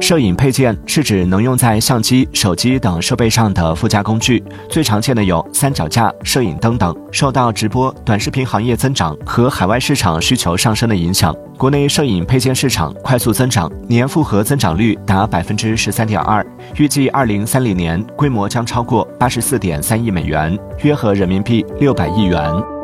摄影配件是指能用在相机手机等设备上的附加工具最常见的有三脚架摄影灯等受到直播短视频行业增长和海外市场需求上升的影响国内摄影配件市场快速增长年复合增长率达百分之十三点二预计二零三零年规模将超过八十四点三亿美元约合人民币六百亿元。